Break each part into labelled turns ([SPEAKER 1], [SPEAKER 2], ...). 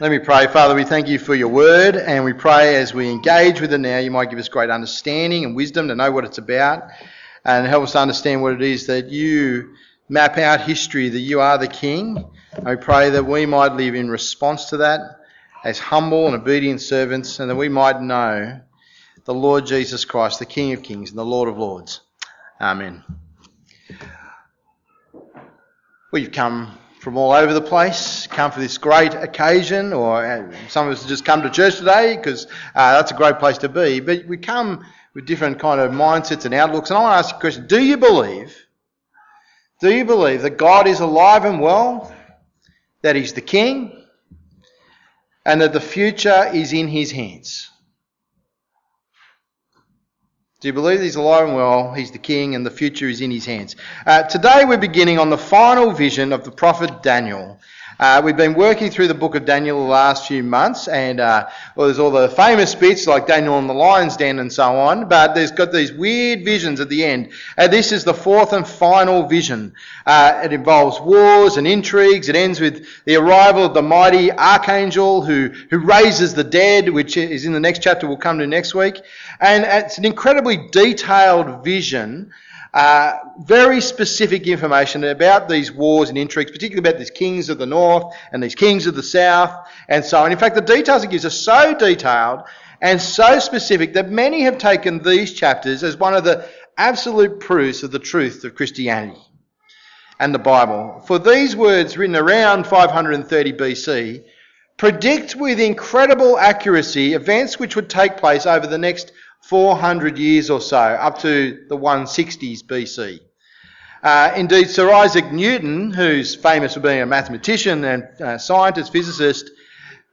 [SPEAKER 1] Let me pray. Father, we thank you for your word, and we pray as we engage with it now, you might give us great understanding and wisdom to know what it's about, and help us understand what it is that you map out history, that you are the King. And we pray that we might live in response to that as humble and obedient servants, and that we might know the Lord Jesus Christ, the King of Kings and the Lord of Lords. Amen. You've come from all over the place, come for this great occasion, or some of us just come to church today because uh, that's a great place to be. But we come with different kind of mindsets and outlooks. And I want to ask you a question: Do you believe? Do you believe that God is alive and well, that He's the King, and that the future is in His hands? Do you believe he's alive and well? He's the king and the future is in his hands. Uh, today we're beginning on the final vision of the prophet Daniel. Uh, we've been working through the book of Daniel the last few months, and uh, well, there's all the famous bits like Daniel and the lion's den and so on, but there's got these weird visions at the end. And this is the fourth and final vision. Uh, it involves wars and intrigues. It ends with the arrival of the mighty archangel who, who raises the dead, which is in the next chapter we'll come to next week. And it's an incredibly detailed vision uh, very specific information about these wars and intrigues, particularly about these kings of the north and these kings of the south, and so on. In fact, the details it gives are so detailed and so specific that many have taken these chapters as one of the absolute proofs of the truth of Christianity and the Bible. For these words, written around 530 BC, predict with incredible accuracy events which would take place over the next 400 years or so, up to the 160s BC. Uh, indeed, Sir Isaac Newton, who's famous for being a mathematician and uh, scientist, physicist,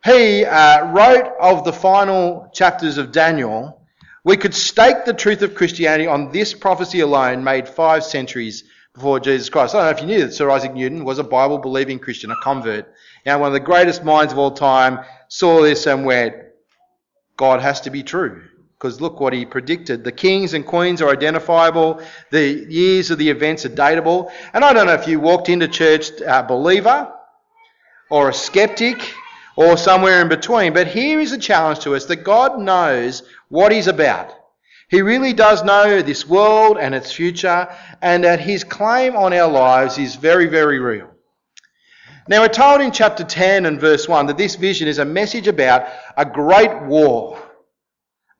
[SPEAKER 1] he uh, wrote of the final chapters of Daniel, we could stake the truth of Christianity on this prophecy alone made five centuries before Jesus Christ. I don't know if you knew that Sir Isaac Newton was a Bible believing Christian, a convert. Now, one of the greatest minds of all time saw this and went, God has to be true. Because look what he predicted. The kings and queens are identifiable. The years of the events are datable. And I don't know if you walked into church a believer or a skeptic or somewhere in between, but here is a challenge to us that God knows what he's about. He really does know this world and its future, and that his claim on our lives is very, very real. Now, we're told in chapter 10 and verse 1 that this vision is a message about a great war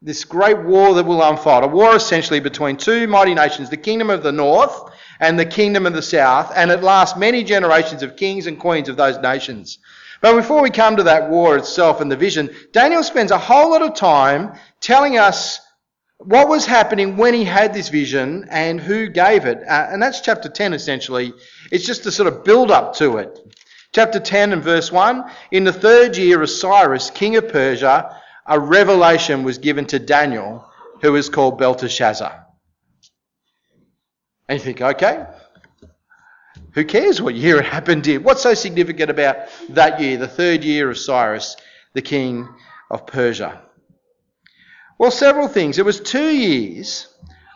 [SPEAKER 1] this great war that will unfold. A war essentially between two mighty nations, the kingdom of the north and the kingdom of the south, and it lasts many generations of kings and queens of those nations. But before we come to that war itself and the vision, Daniel spends a whole lot of time telling us what was happening when he had this vision and who gave it. Uh, and that's chapter 10 essentially. It's just a sort of build up to it. Chapter 10 and verse 1 In the third year of Cyrus, king of Persia, a revelation was given to Daniel who is called Belteshazzar. And you think, okay, who cares what year it happened in? What's so significant about that year, the third year of Cyrus, the king of Persia? Well, several things. It was two years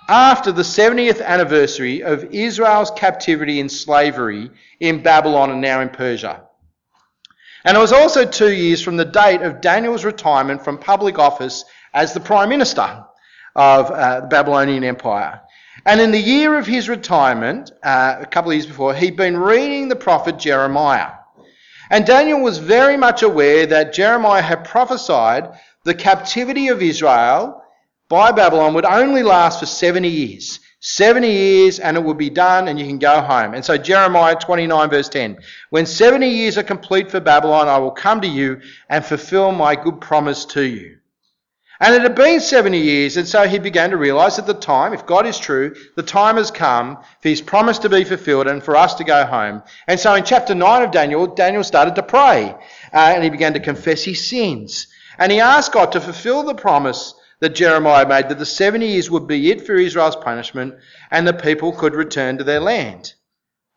[SPEAKER 1] after the 70th anniversary of Israel's captivity in slavery in Babylon and now in Persia. And it was also two years from the date of Daniel's retirement from public office as the Prime Minister of uh, the Babylonian Empire. And in the year of his retirement, uh, a couple of years before, he'd been reading the prophet Jeremiah. And Daniel was very much aware that Jeremiah had prophesied the captivity of Israel by Babylon would only last for 70 years. 70 years and it will be done and you can go home. And so Jeremiah 29 verse 10. When 70 years are complete for Babylon, I will come to you and fulfill my good promise to you. And it had been 70 years, and so he began to realize that the time, if God is true, the time has come for his promise to be fulfilled and for us to go home. And so in chapter 9 of Daniel, Daniel started to pray, uh, and he began to confess his sins. And he asked God to fulfill the promise that Jeremiah made that the 70 years would be it for Israel's punishment and the people could return to their land.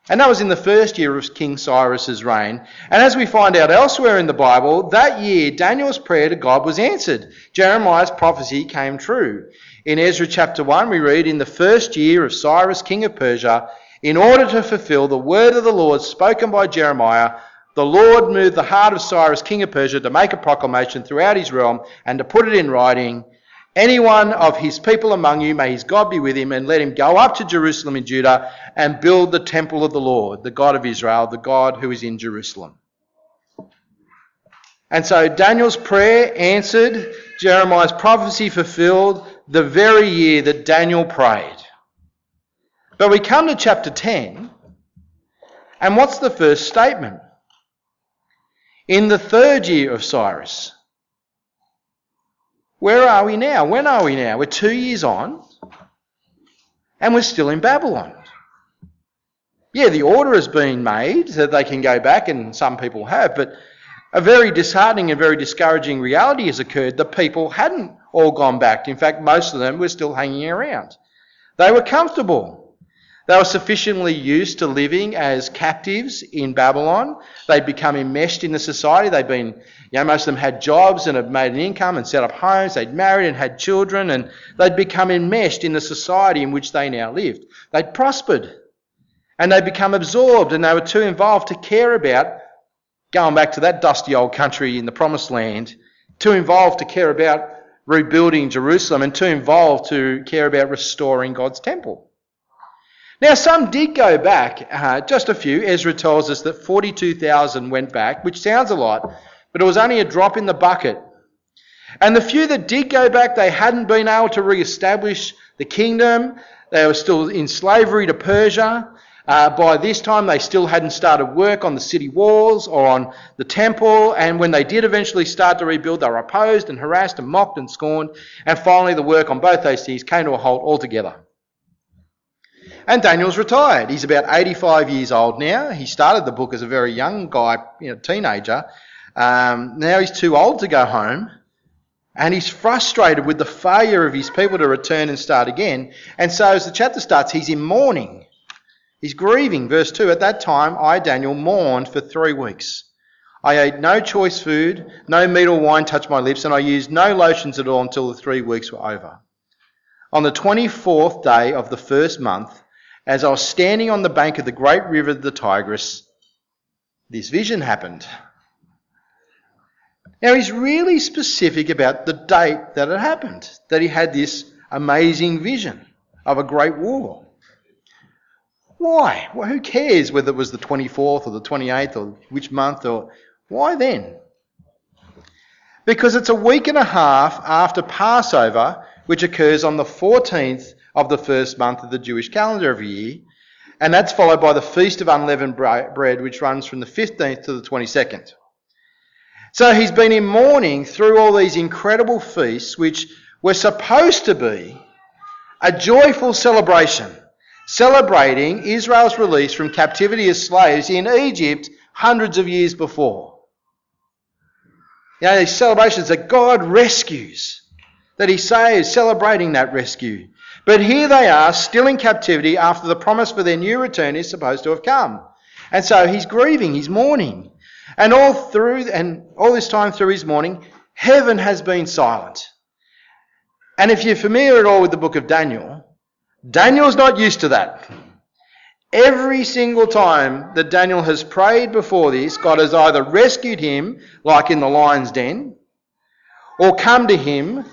[SPEAKER 1] And that was in the first year of King Cyrus's reign. And as we find out elsewhere in the Bible, that year Daniel's prayer to God was answered. Jeremiah's prophecy came true. In Ezra chapter 1, we read, In the first year of Cyrus, king of Persia, in order to fulfill the word of the Lord spoken by Jeremiah, the Lord moved the heart of Cyrus, king of Persia, to make a proclamation throughout his realm and to put it in writing. Anyone of his people among you, may his God be with him, and let him go up to Jerusalem in Judah and build the temple of the Lord, the God of Israel, the God who is in Jerusalem. And so Daniel's prayer answered, Jeremiah's prophecy fulfilled the very year that Daniel prayed. But we come to chapter 10, and what's the first statement? In the third year of Cyrus. Where are we now? When are we now? We're two years on, and we're still in Babylon. Yeah, the order has been made that they can go back, and some people have, but a very disheartening and very discouraging reality has occurred. The people hadn't all gone back. In fact, most of them were still hanging around. They were comfortable. They were sufficiently used to living as captives in Babylon. They'd become enmeshed in the society. They'd been, you know, most of them had jobs and had made an income and set up homes. They'd married and had children and they'd become enmeshed in the society in which they now lived. They'd prospered and they'd become absorbed and they were too involved to care about going back to that dusty old country in the promised land, too involved to care about rebuilding Jerusalem and too involved to care about restoring God's temple. Now, some did go back, uh, just a few. Ezra tells us that 42,000 went back, which sounds a lot, but it was only a drop in the bucket. And the few that did go back, they hadn't been able to re establish the kingdom. They were still in slavery to Persia. Uh, by this time, they still hadn't started work on the city walls or on the temple. And when they did eventually start to rebuild, they were opposed and harassed and mocked and scorned. And finally, the work on both those things came to a halt altogether. And Daniel's retired. He's about 85 years old now. He started the book as a very young guy, you know, teenager. Um, now he's too old to go home. And he's frustrated with the failure of his people to return and start again. And so as the chapter starts, he's in mourning. He's grieving. Verse 2 At that time, I, Daniel, mourned for three weeks. I ate no choice food, no meat or wine touched my lips, and I used no lotions at all until the three weeks were over. On the 24th day of the first month, as I was standing on the bank of the great river, the Tigris, this vision happened. Now, he's really specific about the date that it happened, that he had this amazing vision of a great war. Why? Well, who cares whether it was the 24th or the 28th or which month or why then? Because it's a week and a half after Passover, which occurs on the 14th of the first month of the Jewish calendar every year. And that's followed by the Feast of Unleavened Bread, which runs from the 15th to the 22nd. So he's been in mourning through all these incredible feasts, which were supposed to be a joyful celebration, celebrating Israel's release from captivity as slaves in Egypt hundreds of years before. You know, these celebrations that God rescues, that He saves, celebrating that rescue. But here they are, still in captivity after the promise for their new return is supposed to have come. And so he's grieving, he's mourning. And all through, and all this time through his mourning, heaven has been silent. And if you're familiar at all with the book of Daniel, Daniel's not used to that. Every single time that Daniel has prayed before this, God has either rescued him, like in the lion's den, or come to him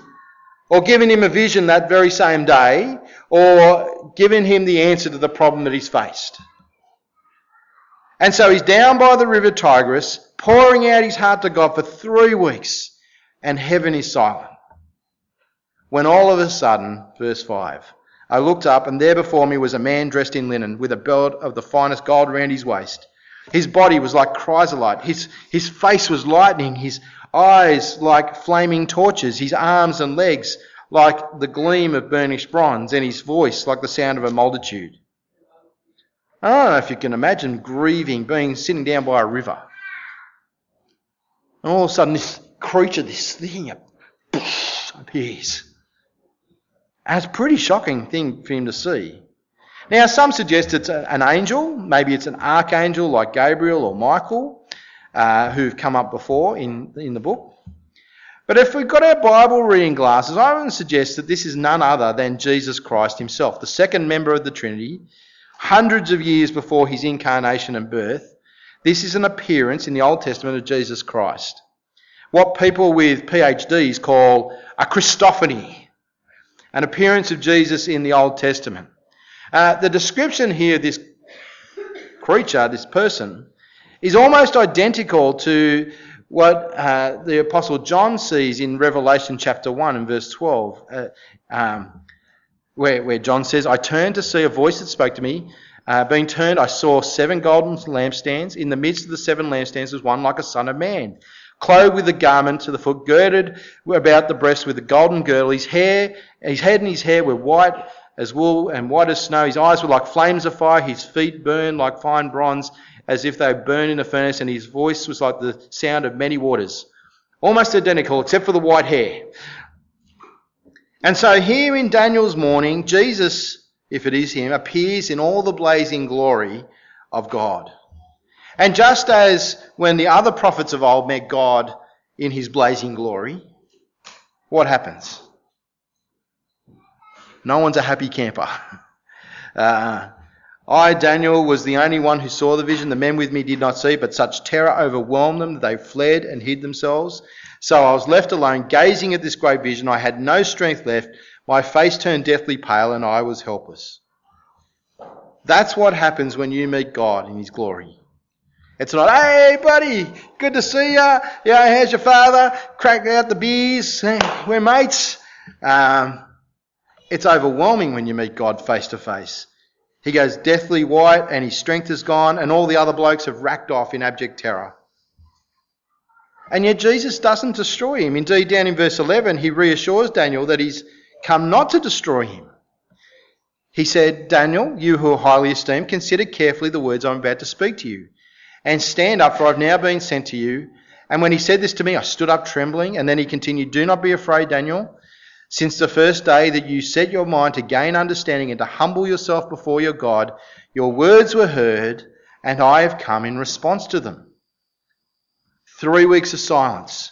[SPEAKER 1] or given him a vision that very same day, or given him the answer to the problem that he's faced. And so he's down by the river Tigris, pouring out his heart to God for three weeks, and heaven is silent. When all of a sudden, verse 5, I looked up, and there before me was a man dressed in linen, with a belt of the finest gold round his waist. His body was like chrysolite. His, his face was lightning. His eyes like flaming torches, his arms and legs like the gleam of burnished bronze, and his voice like the sound of a multitude. I don't know if you can imagine grieving, being sitting down by a river. And all of a sudden, this creature, this thing, appears. And it's a pretty shocking thing for him to see. Now, some suggest it's an angel, maybe it's an archangel like Gabriel or Michael uh, who've come up before in, in the book. But if we've got our Bible reading glasses, I would suggest that this is none other than Jesus Christ himself, the second member of the Trinity, hundreds of years before his incarnation and birth, This is an appearance in the Old Testament of Jesus Christ. What people with PhDs call a Christophany, an appearance of Jesus in the Old Testament. Uh, the description here of this creature, this person, is almost identical to what uh, the Apostle John sees in Revelation chapter 1 and verse 12, uh, um, where, where John says, I turned to see a voice that spoke to me. Uh, being turned, I saw seven golden lampstands. In the midst of the seven lampstands was one like a son of man, clothed with a garment to the foot, girded about the breast with a golden girdle. His hair, his head and his hair were white as wool and white as snow. His eyes were like flames of fire. His feet burned like fine bronze, as if they burned in a furnace. And his voice was like the sound of many waters. Almost identical, except for the white hair. And so here in Daniel's mourning, Jesus if it is him, appears in all the blazing glory of God. And just as when the other prophets of old met God in his blazing glory, what happens? No one's a happy camper. Uh, I, Daniel, was the only one who saw the vision. The men with me did not see, but such terror overwhelmed them that they fled and hid themselves. So I was left alone, gazing at this great vision. I had no strength left my face turned deathly pale and I was helpless. That's what happens when you meet God in His glory. It's not, hey, buddy, good to see you. Yeah, how's your father? Crack out the beers. We're mates. Um, it's overwhelming when you meet God face to face. He goes deathly white and his strength is gone, and all the other blokes have racked off in abject terror. And yet Jesus doesn't destroy him. Indeed, down in verse 11, he reassures Daniel that he's come not to destroy him. He said, Daniel, you who are highly esteemed, consider carefully the words I'm about to speak to you, and stand up, for I've now been sent to you. And when he said this to me, I stood up trembling, and then he continued, Do not be afraid, Daniel. Since the first day that you set your mind to gain understanding and to humble yourself before your God, your words were heard, and I have come in response to them. Three weeks of silence,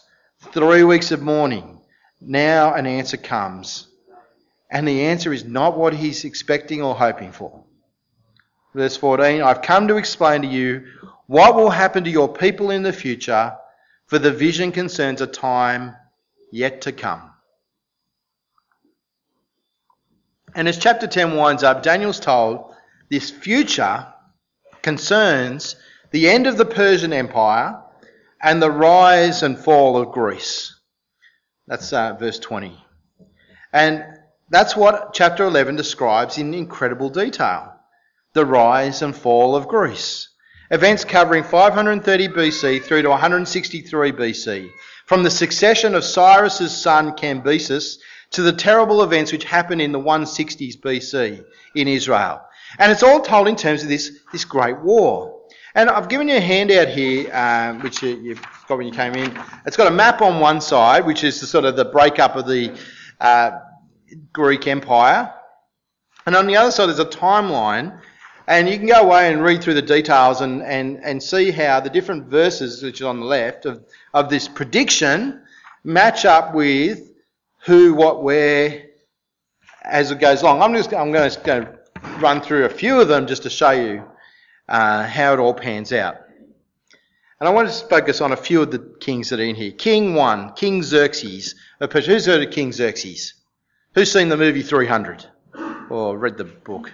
[SPEAKER 1] three weeks of mourning. Now an answer comes and the answer is not what he's expecting or hoping for. Verse 14 I've come to explain to you what will happen to your people in the future, for the vision concerns a time yet to come. And as chapter 10 winds up, Daniel's told this future concerns the end of the Persian Empire and the rise and fall of Greece. That's uh, verse 20. And that's what chapter 11 describes in incredible detail the rise and fall of Greece. Events covering 530 BC through to 163 BC, from the succession of Cyrus's son Cambyses to the terrible events which happened in the 160s BC in Israel. And it's all told in terms of this, this great war. And I've given you a handout here, um, which you, you've got when you came in. It's got a map on one side, which is the sort of the breakup of the uh, Greek Empire. And on the other side, there's a timeline. And you can go away and read through the details and, and, and see how the different verses, which is on the left, of, of this prediction match up with who, what, where, as it goes along. I'm just I'm going to, run through a few of them just to show you uh, how it all pans out. And I want to focus on a few of the kings that are in here. King 1, King Xerxes. Who's heard of King Xerxes? Who's seen the movie 300? Or read the book?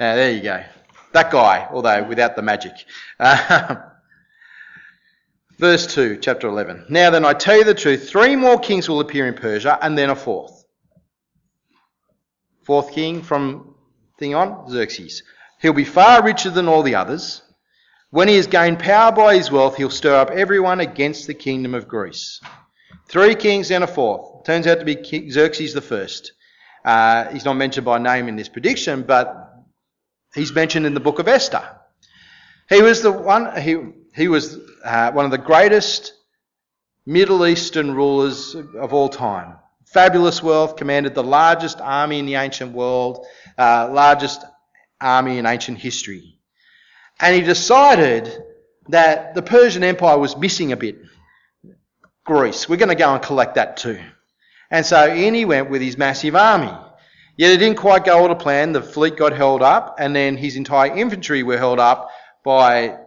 [SPEAKER 1] Uh, there you go. That guy, although without the magic. Uh, verse 2, chapter 11. Now then, I tell you the truth, three more kings will appear in Persia, and then a fourth. Fourth king from thing on, Xerxes. He'll be far richer than all the others. When he has gained power by his wealth, he'll stir up everyone against the kingdom of Greece. Three kings and a fourth. Turns out to be Xerxes the first. Uh, he's not mentioned by name in this prediction, but he's mentioned in the book of Esther. He was the one. He he was uh, one of the greatest Middle Eastern rulers of all time. Fabulous wealth, commanded the largest army in the ancient world, uh, largest army in ancient history. And he decided that the Persian Empire was missing a bit. Greece. We're going to go and collect that too. And so in he went with his massive army. Yet it didn't quite go all to plan. The fleet got held up, and then his entire infantry were held up by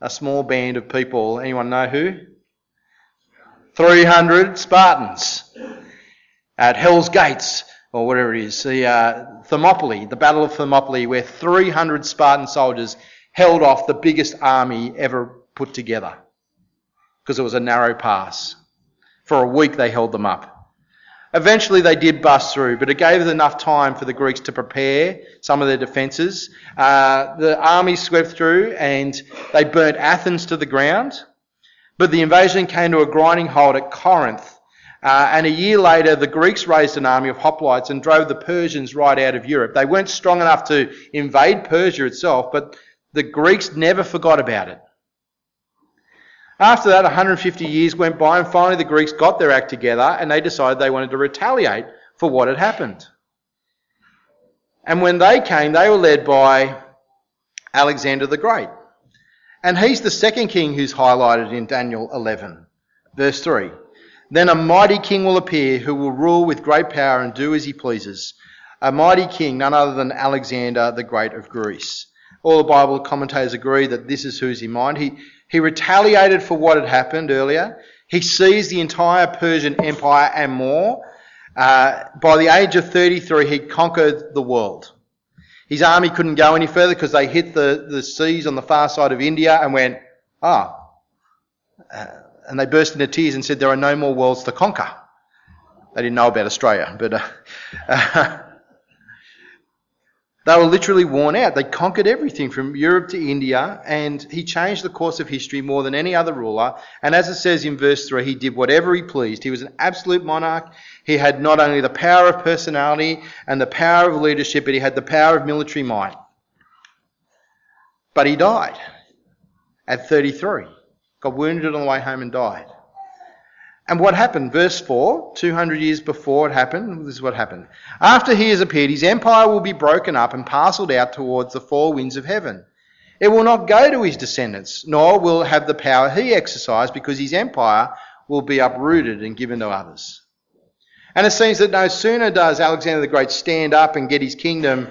[SPEAKER 1] a small band of people. Anyone know who? 300 Spartans at Hell's Gates, or whatever it is, the uh, Thermopylae, the Battle of Thermopylae, where 300 Spartan soldiers held off the biggest army ever put together because it was a narrow pass. For a week they held them up. Eventually they did bust through, but it gave them enough time for the Greeks to prepare some of their defences. Uh, the army swept through and they burnt Athens to the ground. But the invasion came to a grinding halt at Corinth. Uh, and a year later, the Greeks raised an army of hoplites and drove the Persians right out of Europe. They weren't strong enough to invade Persia itself, but the Greeks never forgot about it. After that, 150 years went by, and finally the Greeks got their act together and they decided they wanted to retaliate for what had happened. And when they came, they were led by Alexander the Great. And he's the second king who's highlighted in Daniel 11, verse 3. Then a mighty king will appear who will rule with great power and do as he pleases. A mighty king, none other than Alexander the Great of Greece. All the Bible commentators agree that this is who's in mind. He, he retaliated for what had happened earlier. He seized the entire Persian Empire and more. Uh, by the age of 33, he conquered the world. His army couldn't go any further because they hit the, the seas on the far side of India and went, ah. Uh, and they burst into tears and said, there are no more worlds to conquer. They didn't know about Australia, but uh, uh they were literally worn out. They conquered everything from Europe to India, and he changed the course of history more than any other ruler. And as it says in verse 3, he did whatever he pleased. He was an absolute monarch. He had not only the power of personality and the power of leadership, but he had the power of military might. But he died at 33. Got wounded on the way home and died. And what happened? Verse 4, 200 years before it happened, this is what happened. After he has appeared, his empire will be broken up and parcelled out towards the four winds of heaven. It will not go to his descendants, nor will have the power he exercised, because his empire will be uprooted and given to others. And it seems that no sooner does Alexander the Great stand up and get his kingdom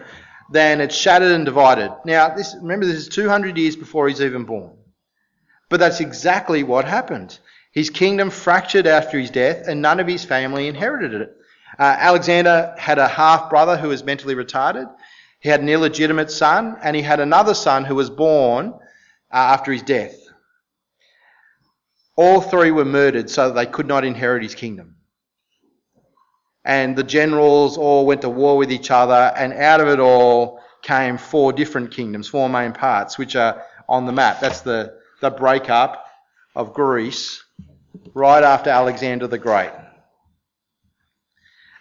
[SPEAKER 1] than it's shattered and divided. Now, this, remember, this is 200 years before he's even born. But that's exactly what happened. His kingdom fractured after his death, and none of his family inherited it. Uh, Alexander had a half brother who was mentally retarded. He had an illegitimate son, and he had another son who was born uh, after his death. All three were murdered so that they could not inherit his kingdom. And the generals all went to war with each other, and out of it all came four different kingdoms, four main parts, which are on the map. That's the, the breakup of Greece right after Alexander the Great.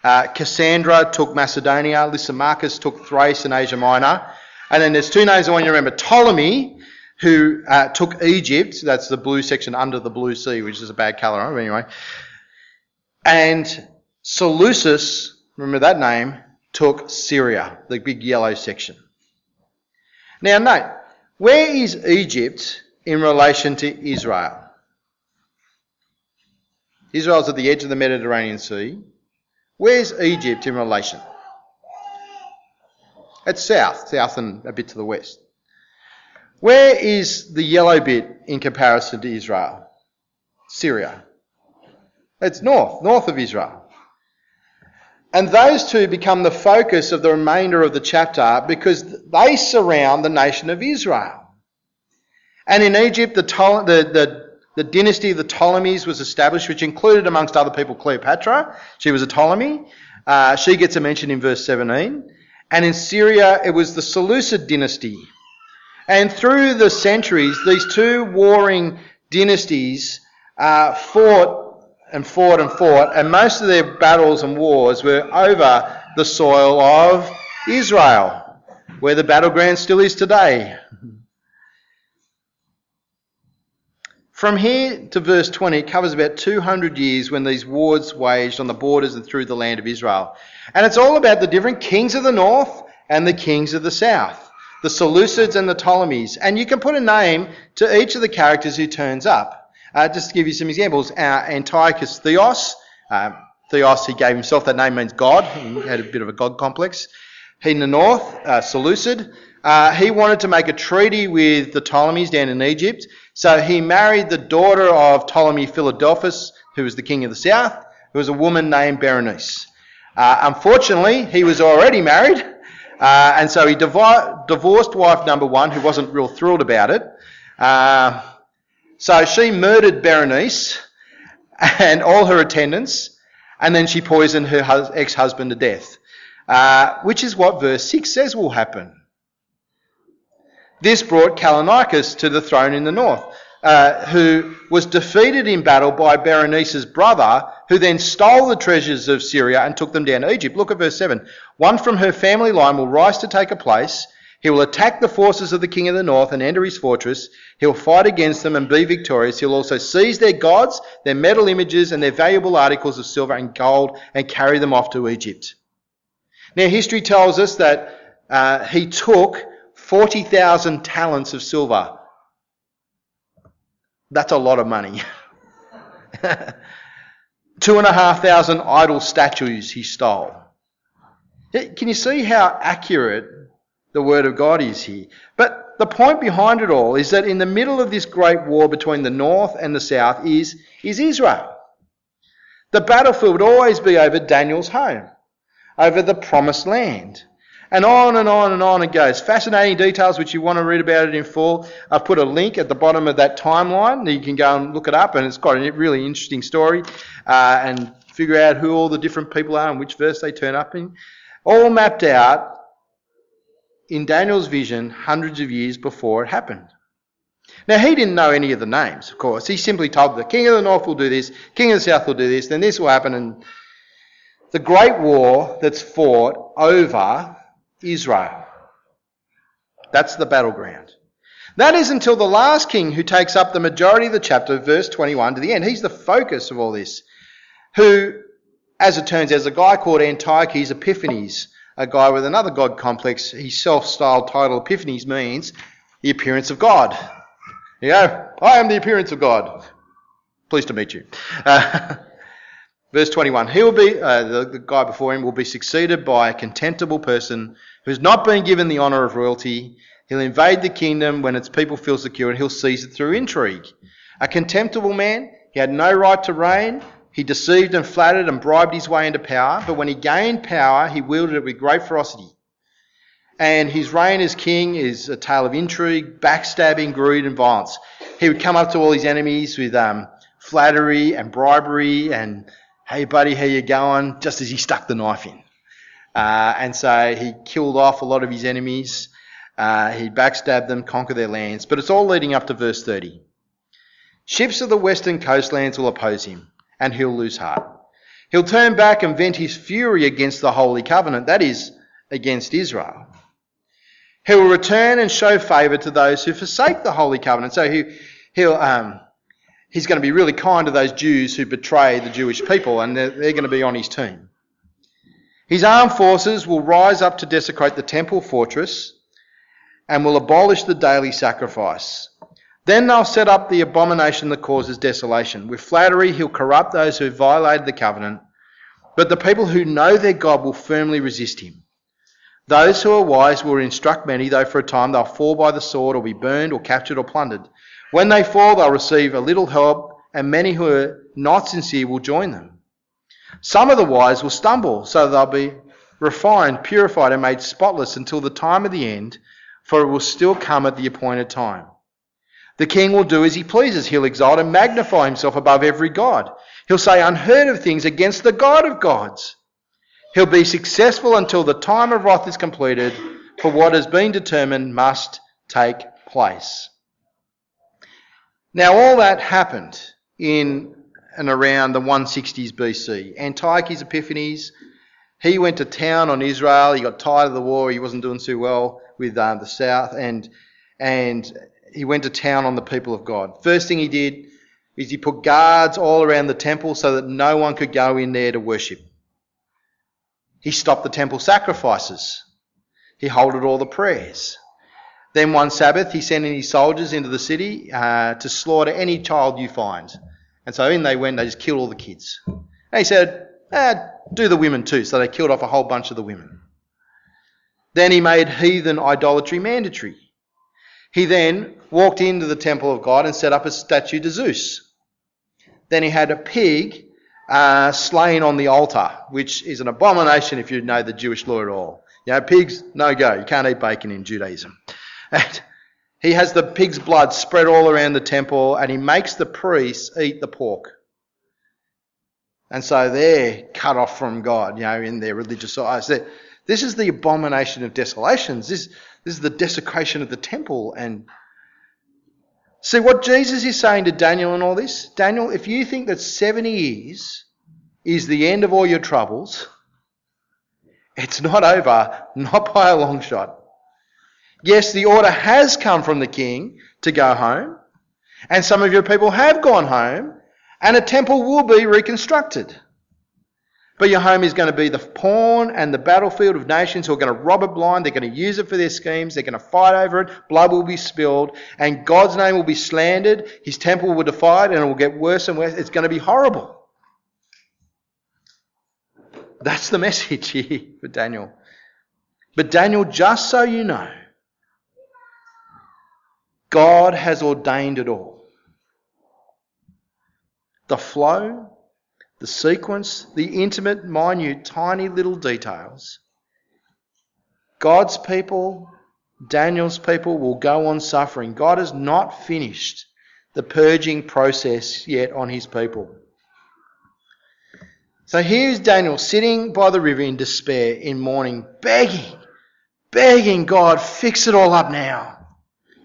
[SPEAKER 1] Uh, Cassander took Macedonia, Lysimachus took Thrace and Asia Minor. And then there's two names I want you to remember Ptolemy, who uh, took Egypt, that's the blue section under the blue sea, which is a bad colour, anyway. And Seleucus, remember that name, took Syria, the big yellow section. Now, note, where is Egypt in relation to Israel? Israel's at the edge of the Mediterranean Sea. Where's Egypt in relation? It's south, south and a bit to the west. Where is the yellow bit in comparison to Israel? Syria. It's north, north of Israel. And those two become the focus of the remainder of the chapter because they surround the nation of Israel. And in Egypt, the, the, the the dynasty of the Ptolemies was established, which included, amongst other people, Cleopatra. She was a Ptolemy. Uh, she gets a mention in verse 17. And in Syria, it was the Seleucid dynasty. And through the centuries, these two warring dynasties uh, fought and fought and fought, and most of their battles and wars were over the soil of Israel, where the battleground still is today. From here to verse 20, it covers about 200 years when these wars waged on the borders and through the land of Israel. And it's all about the different kings of the north and the kings of the south, the Seleucids and the Ptolemies. And you can put a name to each of the characters who turns up. Uh, just to give you some examples, uh, Antiochus Theos. Uh, Theos, he gave himself that name means God. He had a bit of a God complex. He in the north, uh, Seleucid. Uh, he wanted to make a treaty with the Ptolemies down in Egypt. So he married the daughter of Ptolemy Philadelphus, who was the king of the south, who was a woman named Berenice. Uh, unfortunately, he was already married, uh, and so he divi- divorced wife number one, who wasn't real thrilled about it. Uh, so she murdered Berenice and all her attendants, and then she poisoned her hus- ex husband to death, uh, which is what verse 6 says will happen. This brought Callinicus to the throne in the north, uh, who was defeated in battle by Berenice's brother, who then stole the treasures of Syria and took them down to Egypt. Look at verse 7. One from her family line will rise to take a place. He will attack the forces of the king of the north and enter his fortress. He'll fight against them and be victorious. He'll also seize their gods, their metal images, and their valuable articles of silver and gold and carry them off to Egypt. Now, history tells us that uh, he took 40,000 talents of silver. That's a lot of money. Two and a half thousand idol statues he stole. Can you see how accurate the word of God is here? But the point behind it all is that in the middle of this great war between the north and the south is, is Israel. The battlefield would always be over Daniel's home, over the promised land. And on and on and on it goes. Fascinating details which you want to read about it in full. I've put a link at the bottom of that timeline. You can go and look it up, and it's got a really interesting story uh, and figure out who all the different people are and which verse they turn up in. All mapped out in Daniel's vision hundreds of years before it happened. Now, he didn't know any of the names, of course. He simply told the king of the north will do this, king of the south will do this, then this will happen. And the great war that's fought over Israel. That's the battleground. That is until the last king who takes up the majority of the chapter, verse 21 to the end. He's the focus of all this. Who, as it turns out, is a guy called Antiochus Epiphanes, a guy with another God complex. His self-styled title, Epiphanes, means the appearance of God. You know, I am the appearance of God. Pleased to meet you. Uh, Verse 21 He will be, uh, the, the guy before him will be succeeded by a contemptible person who's not been given the honour of royalty. He'll invade the kingdom when its people feel secure and he'll seize it through intrigue. A contemptible man, he had no right to reign. He deceived and flattered and bribed his way into power, but when he gained power, he wielded it with great ferocity. And his reign as king is a tale of intrigue, backstabbing, greed, and violence. He would come up to all his enemies with um, flattery and bribery and hey buddy, how you going? Just as he stuck the knife in. Uh, and so he killed off a lot of his enemies. Uh, he backstabbed them, conquered their lands. But it's all leading up to verse 30. Ships of the western coastlands will oppose him, and he'll lose heart. He'll turn back and vent his fury against the Holy Covenant, that is, against Israel. He will return and show favour to those who forsake the Holy Covenant. So he, he'll, um, he's going to be really kind to those Jews who betray the Jewish people, and they're, they're going to be on his team. His armed forces will rise up to desecrate the temple fortress and will abolish the daily sacrifice. Then they'll set up the abomination that causes desolation. With flattery, he'll corrupt those who violated the covenant, but the people who know their God will firmly resist him. Those who are wise will instruct many, though for a time they'll fall by the sword or be burned or captured or plundered. When they fall, they'll receive a little help, and many who are not sincere will join them. Some of the wise will stumble, so they'll be refined, purified, and made spotless until the time of the end, for it will still come at the appointed time. The king will do as he pleases. He'll exalt and magnify himself above every god. He'll say unheard of things against the God of gods. He'll be successful until the time of wrath is completed, for what has been determined must take place. Now, all that happened in and around the 160s BC. Antiochus Epiphanes, he went to town on Israel. He got tired of the war. He wasn't doing too well with uh, the south, and and he went to town on the people of God. First thing he did is he put guards all around the temple so that no one could go in there to worship. He stopped the temple sacrifices. He halted all the prayers. Then one Sabbath, he sent in his soldiers into the city uh, to slaughter any child you find. And so in they went, they just killed all the kids. And he said, eh, do the women too. So they killed off a whole bunch of the women. Then he made heathen idolatry mandatory. He then walked into the temple of God and set up a statue to Zeus. Then he had a pig uh, slain on the altar, which is an abomination if you know the Jewish law at all. You know, pigs, no go. You can't eat bacon in Judaism. And he has the pig's blood spread all around the temple and he makes the priests eat the pork. And so they're cut off from God, you know, in their religious eyes. This is the abomination of desolations. This, this is the desecration of the temple. And see what Jesus is saying to Daniel and all this? Daniel, if you think that 70 years is the end of all your troubles, it's not over, not by a long shot. Yes, the order has come from the king to go home, and some of your people have gone home, and a temple will be reconstructed. But your home is going to be the pawn and the battlefield of nations who are going to rob it blind. They're going to use it for their schemes. They're going to fight over it. Blood will be spilled. And God's name will be slandered. His temple will be defied and it will get worse and worse. It's going to be horrible. That's the message here for Daniel. But Daniel, just so you know, God has ordained it all. The flow, the sequence, the intimate, minute, tiny little details. God's people, Daniel's people, will go on suffering. God has not finished the purging process yet on his people. So here's Daniel sitting by the river in despair, in mourning, begging, begging God, fix it all up now.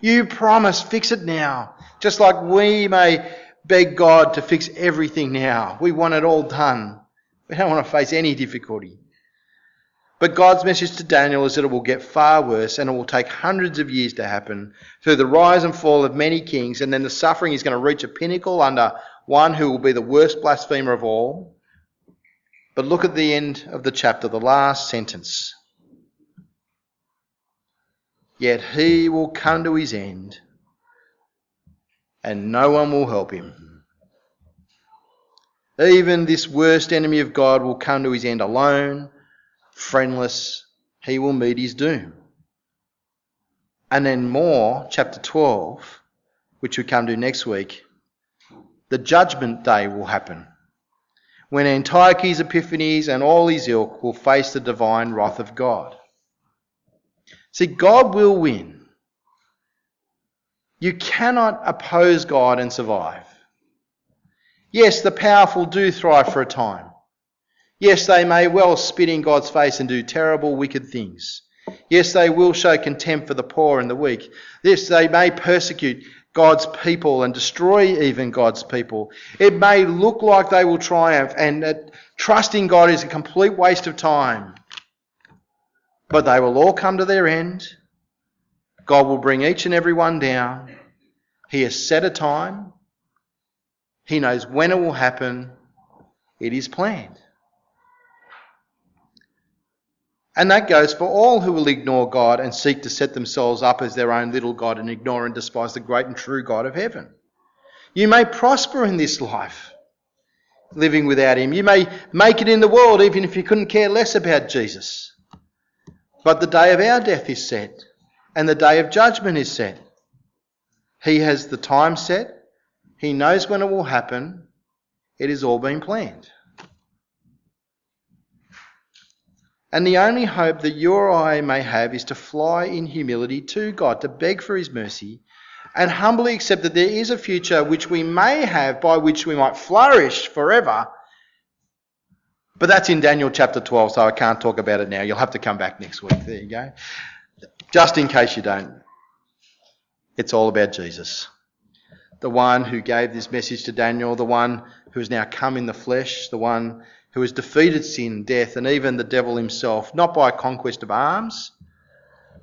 [SPEAKER 1] You promise, fix it now. Just like we may beg God to fix everything now. We want it all done. We don't want to face any difficulty. But God's message to Daniel is that it will get far worse and it will take hundreds of years to happen through the rise and fall of many kings, and then the suffering is going to reach a pinnacle under one who will be the worst blasphemer of all. But look at the end of the chapter, the last sentence. Yet he will come to his end, and no one will help him. Even this worst enemy of God will come to his end alone, friendless. He will meet his doom. And then more, chapter 12, which we come to next week, the judgment day will happen when Antiochus Epiphanes and all his ilk will face the divine wrath of God. See, God will win. You cannot oppose God and survive. Yes, the powerful do thrive for a time. Yes, they may well spit in God's face and do terrible, wicked things. Yes, they will show contempt for the poor and the weak. Yes, they may persecute God's people and destroy even God's people. It may look like they will triumph and that trusting God is a complete waste of time. But they will all come to their end. God will bring each and every one down. He has set a time. He knows when it will happen. It is planned. And that goes for all who will ignore God and seek to set themselves up as their own little God and ignore and despise the great and true God of heaven. You may prosper in this life living without Him. You may make it in the world even if you couldn't care less about Jesus. But the day of our death is set, and the day of judgment is set. He has the time set, He knows when it will happen, it has all been planned. And the only hope that you or I may have is to fly in humility to God, to beg for His mercy, and humbly accept that there is a future which we may have by which we might flourish forever but that's in Daniel chapter 12, so I can't talk about it now. You'll have to come back next week. There you go. Just in case you don't. It's all about Jesus. The one who gave this message to Daniel, the one who has now come in the flesh, the one who has defeated sin, death, and even the devil himself, not by conquest of arms,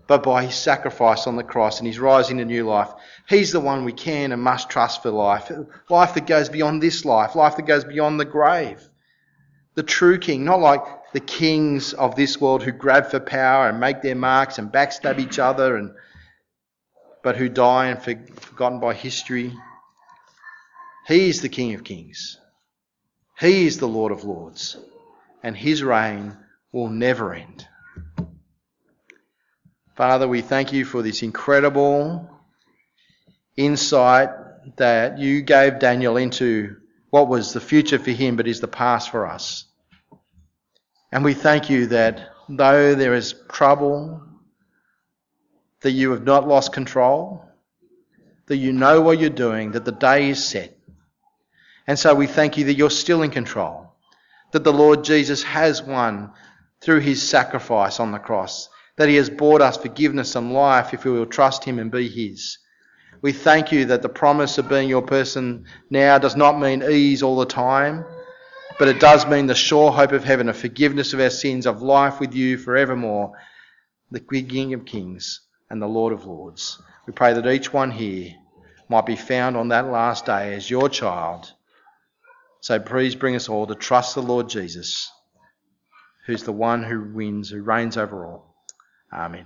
[SPEAKER 1] but by his sacrifice on the cross and his rising to new life. He's the one we can and must trust for life. Life that goes beyond this life, life that goes beyond the grave the true king, not like the kings of this world who grab for power and make their marks and backstab each other, and, but who die and for, forgotten by history. He is the King of Kings. He is the Lord of Lords. And his reign will never end. Father, we thank you for this incredible insight that you gave Daniel into what was the future for him, but is the past for us. And we thank you that though there is trouble, that you have not lost control, that you know what you're doing, that the day is set. And so we thank you that you're still in control, that the Lord Jesus has won through his sacrifice on the cross, that he has bought us forgiveness and life if we will trust him and be his. We thank you that the promise of being your person now does not mean ease all the time, but it does mean the sure hope of heaven, of forgiveness of our sins, of life with you forevermore, the King of Kings and the Lord of Lords. We pray that each one here might be found on that last day as your child. So please bring us all to trust the Lord Jesus, who's the one who wins, who reigns over all. Amen.